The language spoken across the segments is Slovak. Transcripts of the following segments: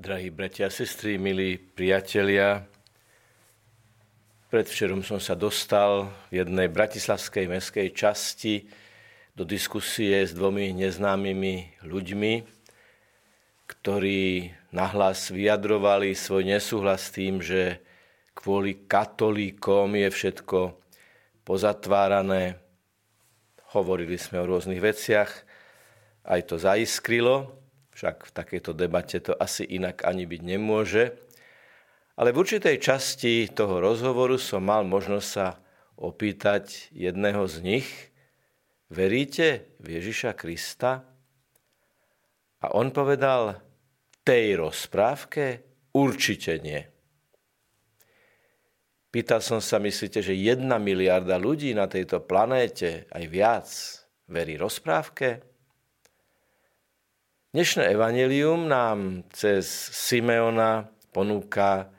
Drahí bratia a sestry, milí priatelia, predvčerom som sa dostal v jednej bratislavskej meskej časti do diskusie s dvomi neznámymi ľuďmi, ktorí nahlas vyjadrovali svoj nesúhlas s tým, že kvôli katolíkom je všetko pozatvárané. Hovorili sme o rôznych veciach, aj to zaiskrilo však v takejto debate to asi inak ani byť nemôže. Ale v určitej časti toho rozhovoru som mal možnosť sa opýtať jedného z nich, veríte v Ježiša Krista? A on povedal, tej rozprávke určite nie. Pýtal som sa, myslíte, že jedna miliarda ľudí na tejto planéte, aj viac, verí rozprávke? Dnešné evanelium nám cez Simeona ponúka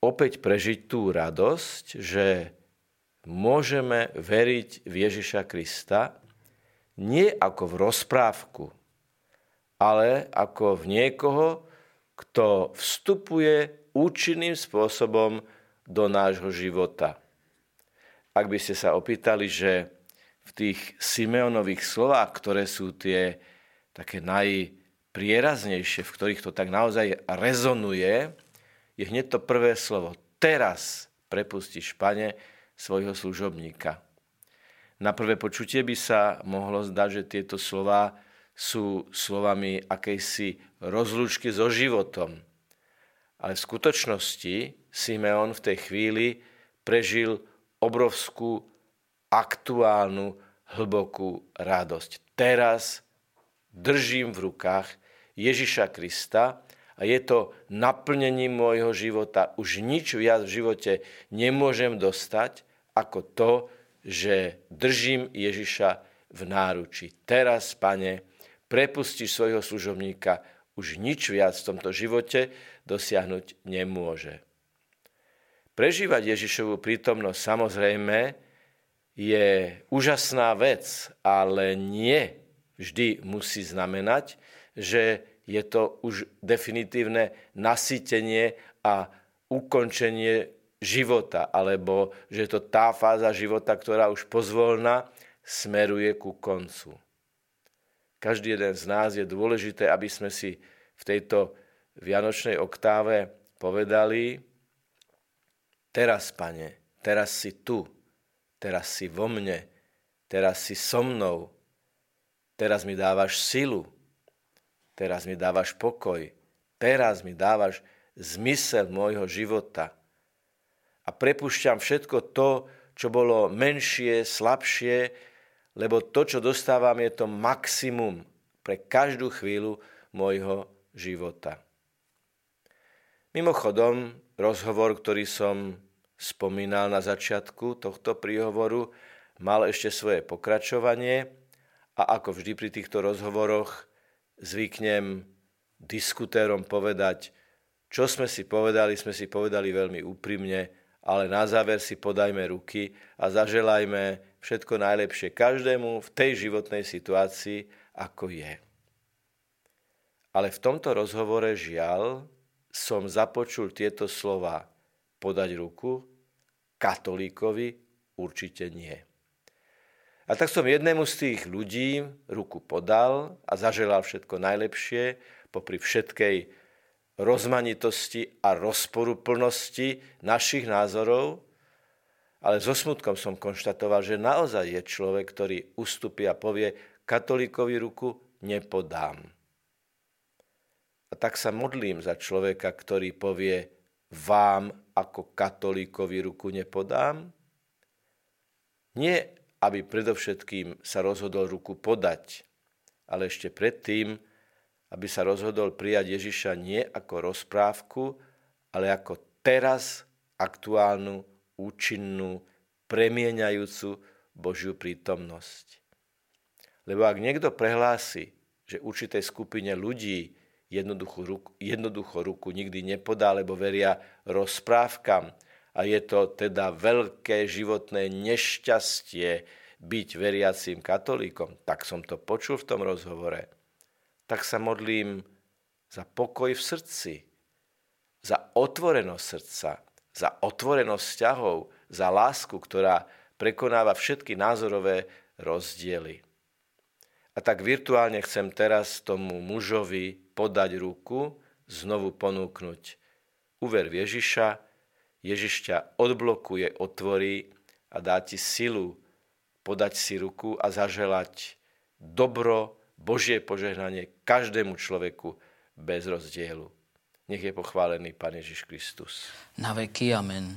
opäť prežiť tú radosť, že môžeme veriť v Ježiša Krista nie ako v rozprávku, ale ako v niekoho, kto vstupuje účinným spôsobom do nášho života. Ak by ste sa opýtali, že v tých Simeonových slovách, ktoré sú tie také najprieraznejšie, v ktorých to tak naozaj rezonuje, je hneď to prvé slovo. Teraz prepustíš, pane, svojho služobníka. Na prvé počutie by sa mohlo zdať, že tieto slova sú slovami akejsi rozlúčky so životom. Ale v skutočnosti Simeon v tej chvíli prežil obrovskú, aktuálnu, hlbokú radosť. Teraz držím v rukách Ježiša Krista a je to naplnením môjho života. Už nič viac v živote nemôžem dostať ako to, že držím Ježiša v náruči. Teraz, pane, prepustíš svojho služobníka, už nič viac v tomto živote dosiahnuť nemôže. Prežívať Ježišovú prítomnosť samozrejme je úžasná vec, ale nie vždy musí znamenať, že je to už definitívne nasytenie a ukončenie života, alebo že je to tá fáza života, ktorá už pozvolna smeruje ku koncu. Každý jeden z nás je dôležité, aby sme si v tejto vianočnej oktáve povedali, teraz, pane, teraz si tu, teraz si vo mne, teraz si so mnou, Teraz mi dávaš silu. Teraz mi dávaš pokoj. Teraz mi dávaš zmysel môjho života. A prepušťam všetko to, čo bolo menšie, slabšie, lebo to, čo dostávam, je to maximum pre každú chvíľu môjho života. Mimochodom, rozhovor, ktorý som spomínal na začiatku tohto príhovoru, mal ešte svoje pokračovanie a ako vždy pri týchto rozhovoroch zvyknem diskutérom povedať, čo sme si povedali, sme si povedali veľmi úprimne, ale na záver si podajme ruky a zaželajme všetko najlepšie každému v tej životnej situácii, ako je. Ale v tomto rozhovore žiaľ som započul tieto slova podať ruku, katolíkovi určite nie. A tak som jednému z tých ľudí ruku podal a zaželal všetko najlepšie popri všetkej rozmanitosti a rozporuplnosti našich názorov, ale so smutkom som konštatoval, že naozaj je človek, ktorý ustupí a povie, katolíkovi ruku nepodám. A tak sa modlím za človeka, ktorý povie, vám ako katolíkovi ruku nepodám. Nie aby predovšetkým sa rozhodol ruku podať, ale ešte predtým, aby sa rozhodol prijať Ježiša nie ako rozprávku, ale ako teraz aktuálnu, účinnú, premieňajúcu Božiu prítomnosť. Lebo ak niekto prehlási, že určitej skupine ľudí jednoducho ruku, jednoducho ruku nikdy nepodá, lebo veria rozprávkam, a je to teda veľké životné nešťastie byť veriacím katolíkom, tak som to počul v tom rozhovore, tak sa modlím za pokoj v srdci, za otvorenosť srdca, za otvorenosť vzťahov, za lásku, ktorá prekonáva všetky názorové rozdiely. A tak virtuálne chcem teraz tomu mužovi podať ruku, znovu ponúknuť. Uver Ježiša, Ježiš ťa odblokuje, otvorí a dá ti silu podať si ruku a zaželať dobro, Božie požehnanie každému človeku bez rozdielu. Nech je pochválený Pán Ježiš Kristus. Na veky amen.